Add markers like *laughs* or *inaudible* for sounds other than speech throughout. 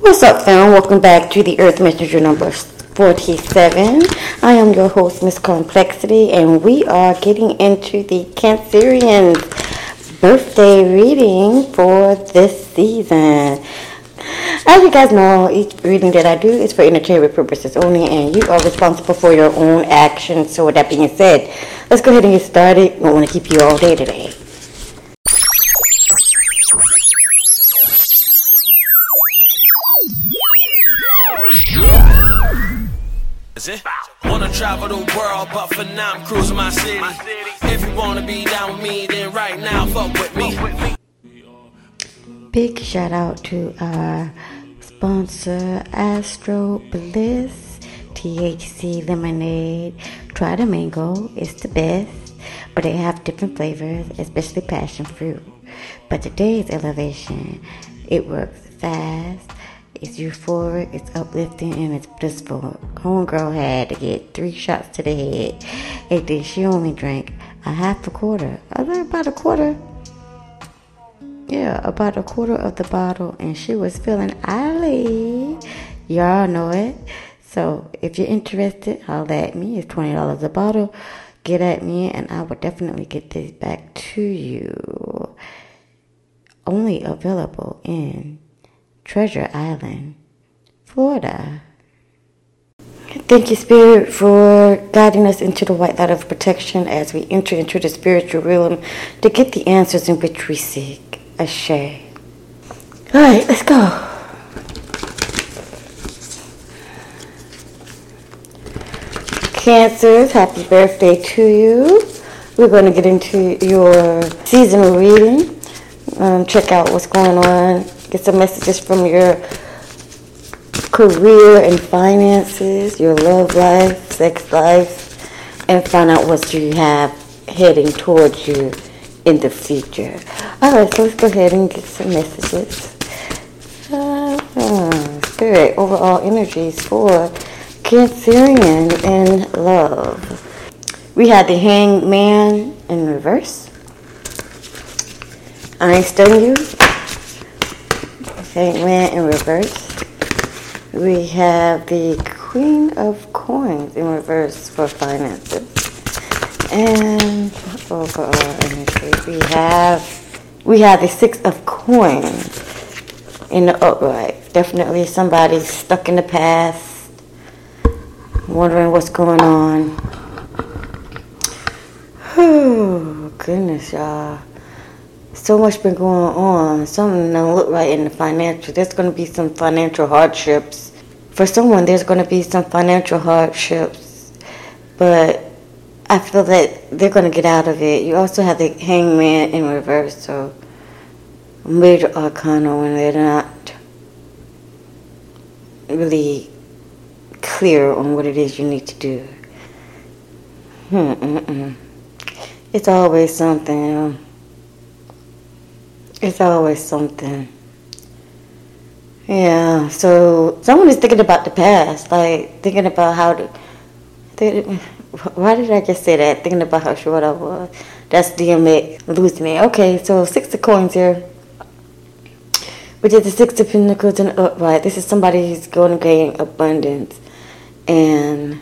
What's up, fam? Welcome back to the Earth Messenger number 47. I am your host, Miss Complexity, and we are getting into the Cancerian's birthday reading for this season. As you guys know, each reading that I do is for entertainment purposes only, and you are responsible for your own actions. So, with that being said, let's go ahead and get started. I want to keep you all day today. Is? Wanna travel the world, but for now I'm cruising my city. If you wanna be down with me, then right now fuck with me. Big shout out to our sponsor, Astro Bliss THC Lemonade. Try the mango, it's the best, but they have different flavors, especially passion fruit. But today's elevation, it works fast, it's euphoric, it's uplifting, and it's blissful. Homegirl had to get three shots to the head, and then she only drank a half a quarter. About a quarter. Yeah, about a quarter of the bottle, and she was feeling highly. Y'all know it. So if you're interested, holla at me. It's twenty dollars a bottle. Get at me, and I will definitely get this back to you. Only available in Treasure Island, Florida. Thank you, Spirit, for guiding us into the white light of protection as we enter into the spiritual realm to get the answers in which we seek. Ashe. All right, let's go. Cancers, happy birthday to you. We're going to get into your seasonal reading. Um, check out what's going on. Get some messages from your career and finances, your love life, sex life, and find out what you have heading towards you in the future. All right, so let's go ahead and get some messages. Uh, spirit, overall energies for Cancerian in love. We had the Hangman in reverse. I stun you. Hangman in reverse. We have the Queen of Coins in reverse for finances. And overall energy, we have we have the Six of Coins in the upright. Definitely somebody stuck in the past, wondering what's going on. Oh *sighs* goodness, y'all. So much been going on. Something don't look right in the financial. There's going to be some financial hardships. For someone, there's going to be some financial hardships, but I feel that they're going to get out of it. You also have the hangman in reverse, so major arcana when they're not really clear on what it is you need to do. Hmm, mm-mm. It's always something. It's always something. Yeah, so someone is thinking about the past, like thinking about how to. Why did I just say that? Thinking about how short I was. That's DMX losing it. Okay, so six of coins here. Which is the six of pentacles and upright. This is somebody who's going to gain abundance and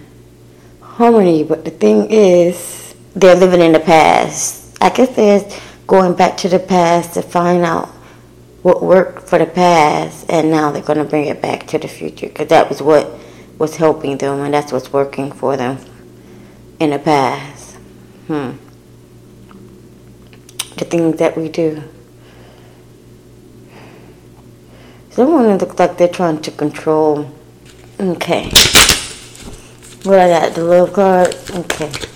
harmony. But the thing is, they're living in the past. I guess they're going back to the past to find out what worked for the past, and now they're going to bring it back to the future because that was what was helping them, and that's what's working for them in the past. Hmm. The things that we do. Someone looks like they're trying to control. Okay. What I got? The love card? Okay.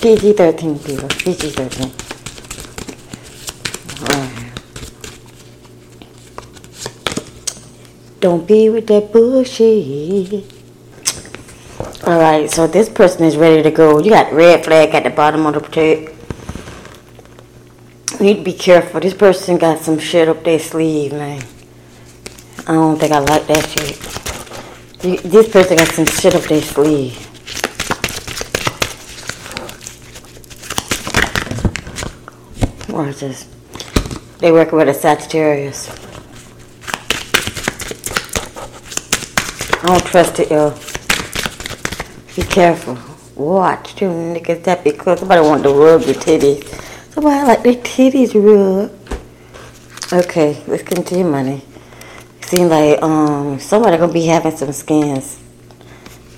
PG 13, people. PG 13. Don't be with that bullshit. Alright, so this person is ready to go. You got red flag at the bottom of the protect. You need to be careful. This person got some shit up their sleeve, man. I don't think I like that shit. This person got some shit up their sleeve. Is? They work with a Sagittarius. I don't trust it, yo. Be careful. Watch them niggas that because somebody want to rub your titties. Somebody like their titties rubbed. Okay, let's continue money. Seems like um somebody gonna be having some skins.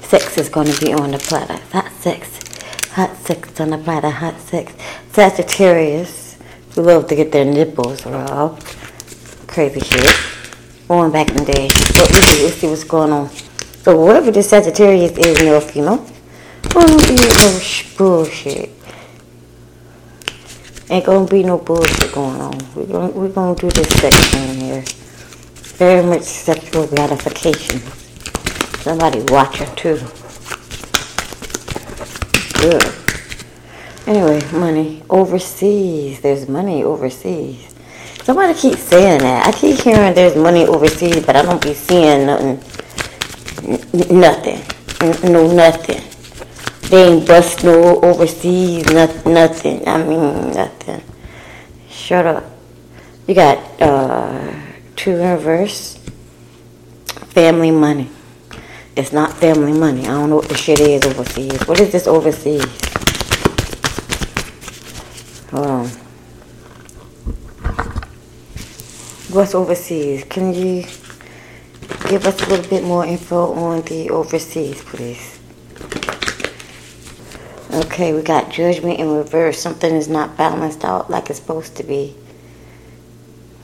Sex is gonna be on the platter. Hot sex. Hot sex on the platter. Hot sex. Sagittarius love to get their nipples rubbed. Crazy shit. Going back in the day. But we see, let's see what's going on. So whatever the Sagittarius is, male, female, gonna be no bullshit. Ain't gonna be no bullshit going on. We're gonna we're gonna do this section here. Very much sexual gratification. Somebody watching too. Good. Anyway, money overseas. There's money overseas. Somebody keeps saying that. I keep hearing there's money overseas, but I don't be seeing nothing. Nothing. No nothing. They ain't bust no overseas, not, nothing. I mean, nothing. Shut up. You got uh, two reverse. Family money. It's not family money. I don't know what the shit is overseas. What is this overseas? Hold on. What's overseas? Can you give us a little bit more info on the overseas, please? Okay, we got judgment in reverse. Something is not balanced out like it's supposed to be.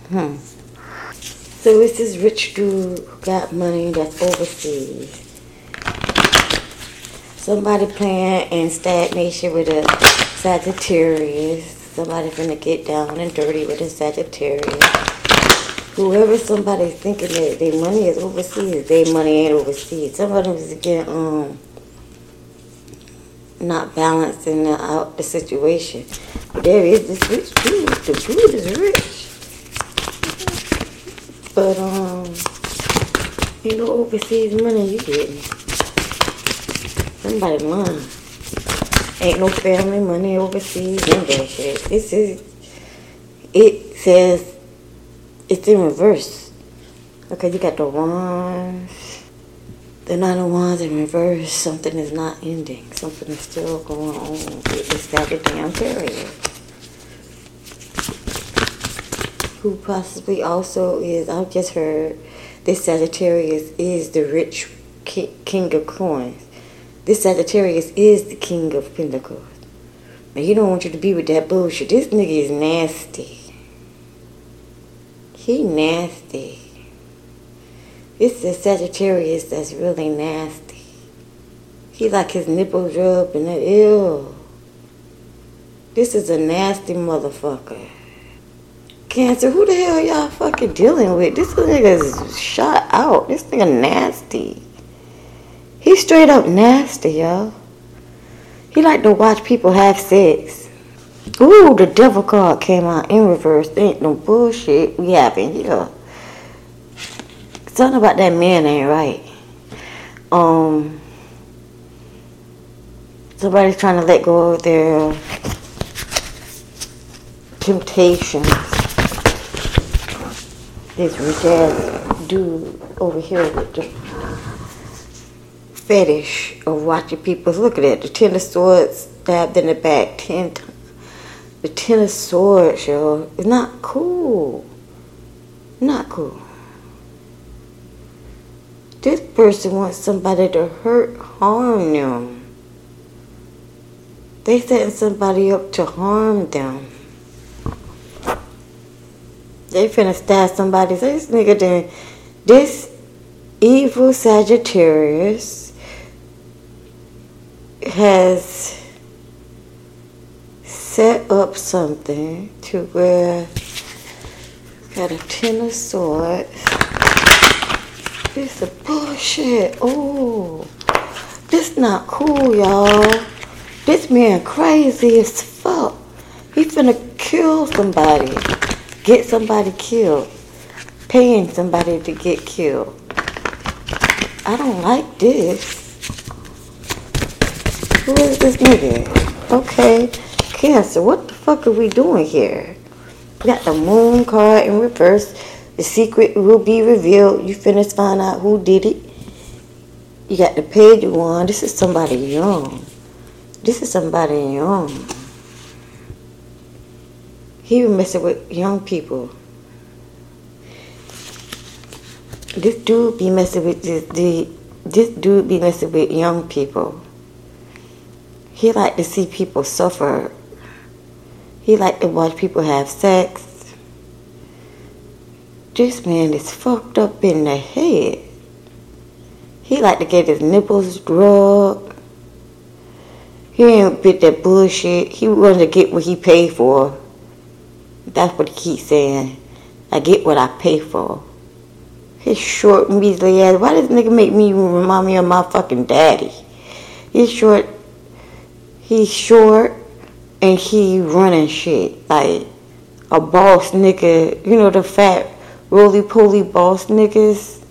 Hmm. So it's this rich dude who got money that's overseas. Somebody playing in stagnation with a Sagittarius. Somebody finna get down and dirty with a Sagittarius. Whoever somebody's thinking that their money is overseas, their money ain't overseas. Somebody was getting um not balancing the, out the situation. There is this rich dude. The dude is rich. But um you know overseas money you getting. Somebody lying. Ain't no family money overseas and that shit. This is it says it's in reverse. Okay, you got the wands. The nine oh of wands in reverse. Something is not ending. Something is still going on with this goddamn period. Who possibly also is, I've just heard this Sagittarius is the rich ki- king of coins. This Sagittarius is the king of pentacles. Now, he don't want you to be with that bullshit. This nigga is nasty. He nasty. It's the Sagittarius that's really nasty. He like his nipples rubbed and ew. This is a nasty motherfucker. Cancer, who the hell y'all fucking dealing with? This nigga's shot out. This nigga nasty. He straight up nasty, y'all. He like to watch people have sex. Ooh, the devil card came out in reverse. Ain't no bullshit we having here. Something about that man ain't right. Um, somebody's trying to let go of their temptations. This rich ass dude over here with the fetish of watching people. Look at. The ten of swords stabbed in the back ten times. The ten of swords, yo. It's not cool. Not cool. This person wants somebody to hurt, harm them. They setting somebody up to harm them. They finna stab somebody. This nigga done, this evil Sagittarius has set up something to where got a ten of swords. This is bullshit. Oh, this not cool, y'all. This man crazy as fuck. He finna kill somebody, get somebody killed, paying somebody to get killed. I don't like this. Who is this nigga? Okay, Cancer, what the fuck are we doing here? We got the moon card in reverse. The secret will be revealed. You finish find out who did it. You got the page one. This is somebody young. This is somebody young. He was messing with young people. This dude be messing with this, the, this dude be messing with young people. He like to see people suffer. He like to watch people have sex. This man is fucked up in the head. He like to get his nipples drugged. He ain't bit that bullshit. He want to get what he paid for. That's what he keeps saying. I get what I pay for. His short, measly ass. Why does nigga make me remind me of my fucking daddy? He's short. He's short, and he running shit like a boss nigga. You know the fat, roly poly boss niggas.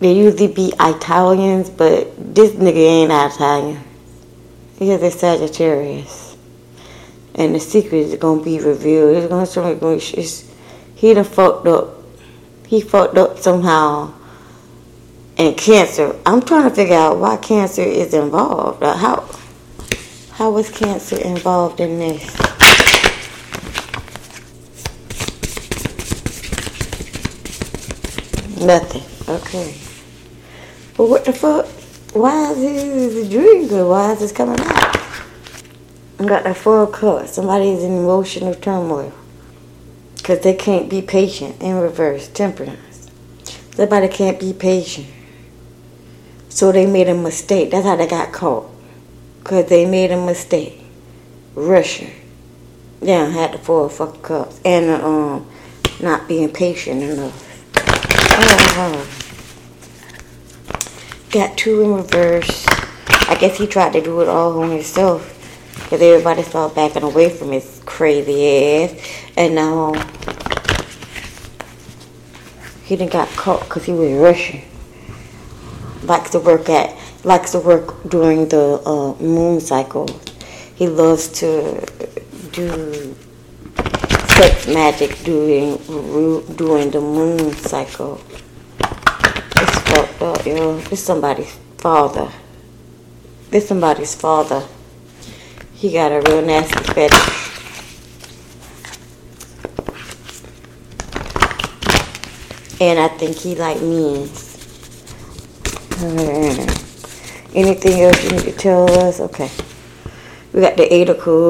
They usually be Italians, but this nigga ain't Italian. He is a Sagittarius. And the secret is gonna be revealed. It's gonna show me it's, he done fucked up. He fucked up somehow. And cancer. I'm trying to figure out why cancer is involved. How how was cancer involved in this? Nothing. Okay. But what the fuck? Why is this dream good? Why is this coming out? I got that four cups. Somebody's in emotional turmoil. Because they can't be patient. In reverse, temperance. Somebody can't be patient. So they made a mistake. That's how they got caught. Because they made a mistake. Rushing. Yeah, had the four fucking cups. And um, not being patient enough. Oh, *sighs* got two in reverse. I guess he tried to do it all on himself. Because everybody started backing away from his crazy ass. And now he didn't got caught because he was rushing. Likes to work at, likes to work during the uh, moon cycle. He loves to do sex magic during during the moon cycle. It's fucked up, yo. This somebody's father. It's somebody's father. He got a real nasty fetish. And I think he like men. Anything else you need to tell us? Okay. We got the eight of cool,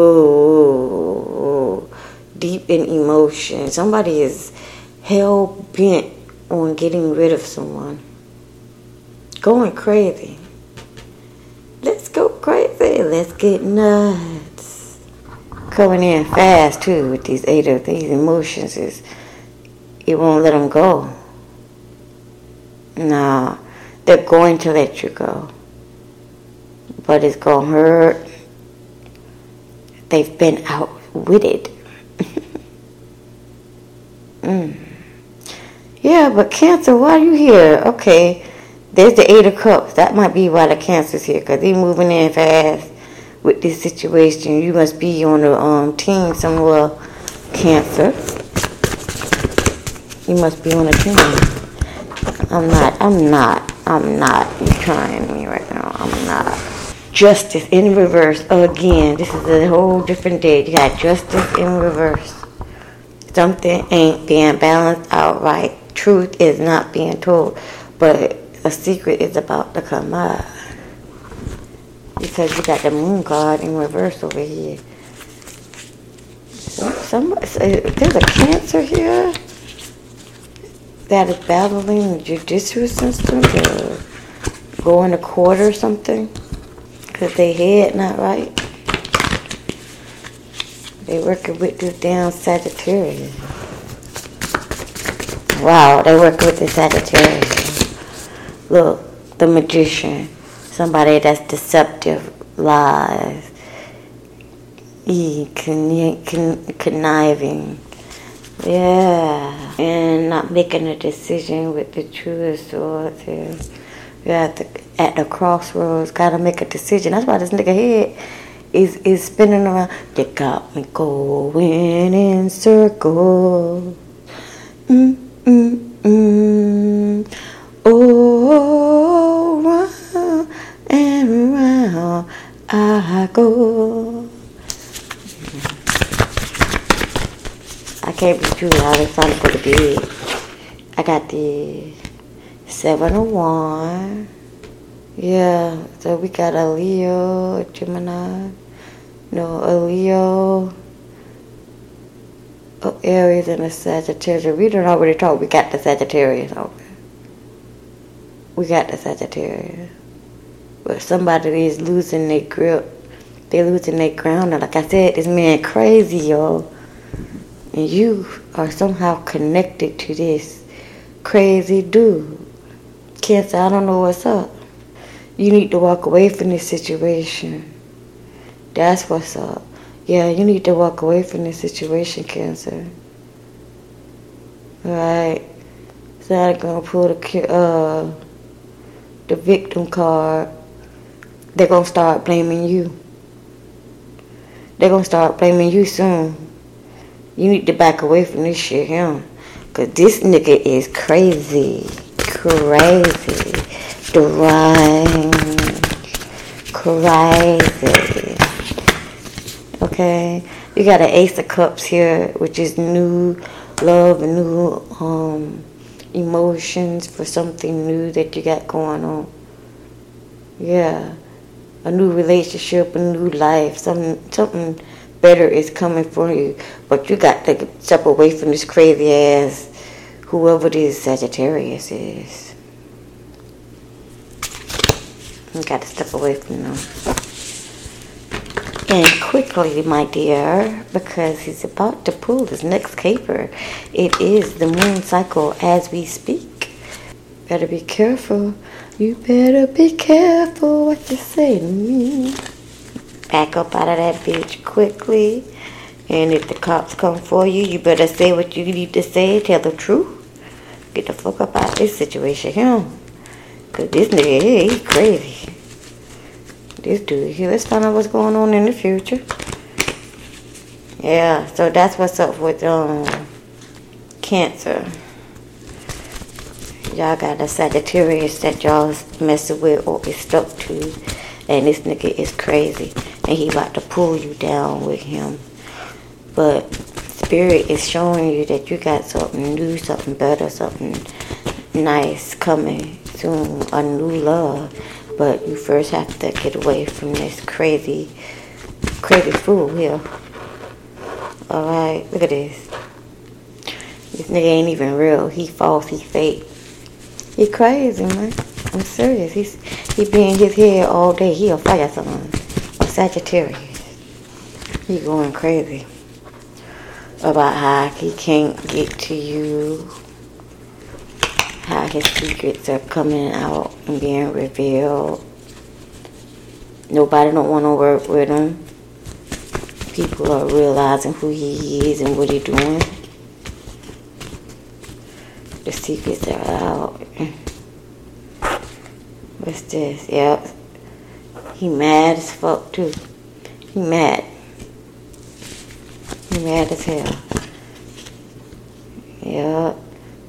deep in emotion. Somebody is hell bent on getting rid of someone. Going crazy. Let's go crazy. Let's get nuts. Coming in fast too with these eight of these emotions is it won't let them go. Nah, they're going to let you go. But it's gonna hurt. They've been outwitted. *laughs* mm. Yeah, but Cancer, why are you here? Okay, there's the Eight of Cups. That might be why the Cancer's here, because he's moving in fast with this situation. You must be on the um, team somewhere, Cancer. You must be on a team. I'm not, I'm not, I'm not. You're trying me right now. I'm not. Justice in reverse again. This is a whole different day. You got justice in reverse. Something ain't being balanced out right truth is not being told, but a secret is about to come out. Because you got the moon card in reverse over here. Somebody, there's a cancer here that is battling the judicial system to a court or something because they head not right. They working with this damn Sagittarius. Wow, they work with the Sagittarius. Look, the magician. Somebody that's deceptive, lies, e, con, con, conniving. Yeah, and not making a decision with the truest Swords. You have to, at the crossroads, gotta make a decision. That's why this nigga head is is spinning around. You got me going in circles. Mm, mm, mm. Oh, round and round I go. I can't be too loud. It's time to go to bed. I got the 701. Yeah, so we got a Leo, a Gemini, no, a Leo, a Aries, and a Sagittarius. We don't already talk. We got the Sagittarius. Okay. We got the Sagittarius. But somebody is losing their grip. They're losing their ground. And like I said, this man crazy, y'all. And you are somehow connected to this crazy dude. Cancer, I don't know what's up. You need to walk away from this situation. That's what's up. Yeah, you need to walk away from this situation, Cancer. Right? So I'm gonna pull the uh the victim card. They're gonna start blaming you. They're gonna start blaming you soon. You need to back away from this shit, him. Cause this nigga is crazy. Crazy strange, crazy. Okay, you got an Ace of Cups here, which is new love and new um, emotions for something new that you got going on. Yeah, a new relationship, a new life, some something better is coming for you. But you got to step away from this crazy ass, whoever this Sagittarius is. Got to step away from them. And quickly, my dear, because he's about to pull his next caper. It is the moon cycle as we speak. Better be careful. You better be careful what you say to me. Back up out of that bitch quickly. And if the cops come for you, you better say what you need to say. Tell the truth. Get the fuck up out of this situation here. Cause this nigga he's crazy. This dude here, let's find out what's going on in the future. Yeah, so that's what's up with um cancer. Y'all got a Sagittarius that y'all messing with or is stuck to. And this nigga is crazy. And he about to pull you down with him. But spirit is showing you that you got something new, something better, something nice coming soon, a new love. But you first have to get away from this crazy, crazy fool here. Alright, look at this. This nigga ain't even real. He false, he fake. He crazy, man. I'm serious. He's he be in his head all day. He a fire someone. A Sagittarius. He going crazy. About how he can't get to you how his secrets are coming out and being revealed. Nobody don't want to work with him. People are realizing who he is and what he's doing. The secrets are out. *laughs* What's this? Yep. He mad as fuck too. He mad. He mad as hell. Yep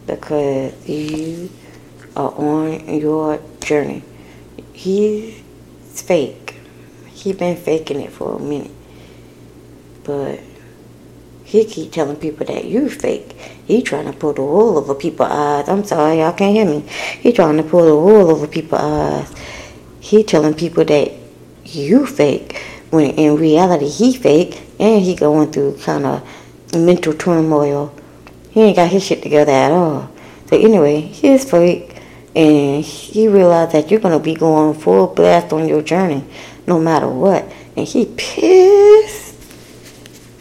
because you are on your journey. He's fake. He been faking it for a minute. But he keep telling people that you fake. He trying to pull the wool over people's eyes. I'm sorry, y'all can't hear me. He trying to pull the wool over people's eyes. He telling people that you fake when in reality he fake and he going through kind of mental turmoil he ain't got his shit together at all. So anyway, he's fake, and he realized that you're gonna be going full blast on your journey, no matter what. And he pissed.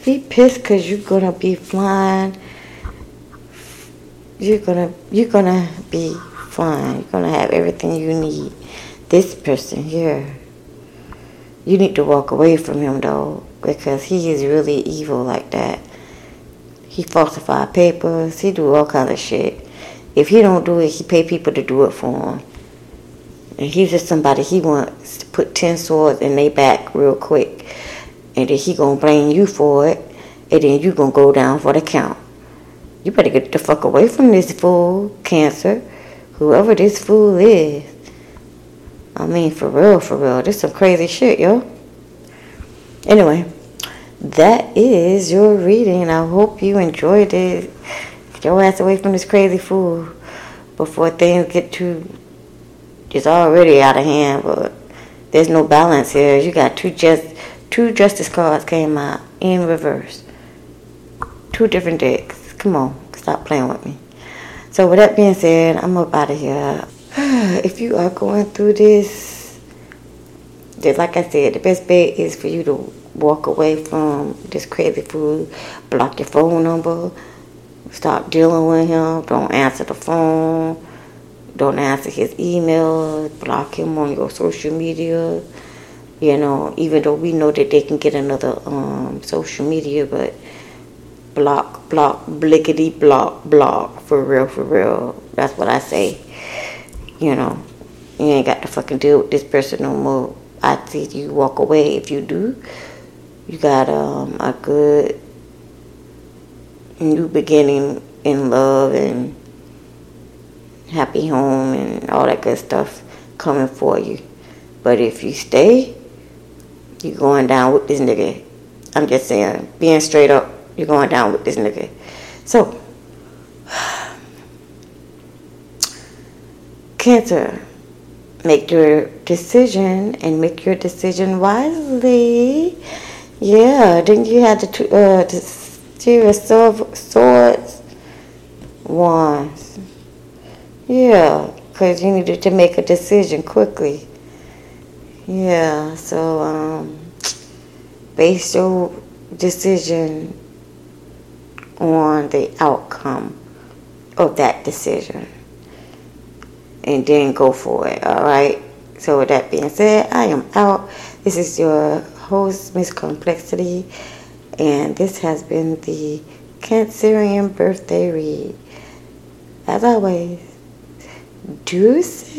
He pissed because you're gonna be flying. You're gonna you're gonna be fine. You're gonna have everything you need. This person here, you need to walk away from him though, because he is really evil like that. He falsify papers. He do all kind of shit. If he don't do it, he pay people to do it for him. And he's just somebody he wants to put ten swords in their back real quick. and then he gonna blame you for it, and then you gonna go down for the count. You better get the fuck away from this fool, cancer, whoever this fool is. I mean, for real, for real, this some crazy shit, yo. Anyway, that is your reading. I hope you enjoyed it. Get your ass away from this crazy fool before things get too. It's already out of hand, but there's no balance here. You got two just two justice cards came out in reverse. Two different decks. Come on, stop playing with me. So with that being said, I'm up out of here. *sighs* If you are going through this, just like I said, the best bet is for you to walk away from this crazy fool, block your phone number, stop dealing with him, don't answer the phone, don't answer his email, block him on your social media. You know, even though we know that they can get another um, social media, but block, block, blickety block, block, for real, for real. That's what I say. You know, you ain't got to fucking deal with this person no more. I see you walk away. If you do, you got um, a good new beginning in love and happy home and all that good stuff coming for you. But if you stay, you're going down with this nigga. I'm just saying, being straight up, you're going down with this nigga. So, *sighs* Cancer, make your decision and make your decision wisely. Yeah, didn't you have the uh, the serious of swords, wands? Yeah, because you needed to make a decision quickly. Yeah, so um, base your decision on the outcome of that decision and then go for it, all right? So, with that being said, I am out. This is your host, Miss Complexity, and this has been the Cancerian birthday read. As always, deuces.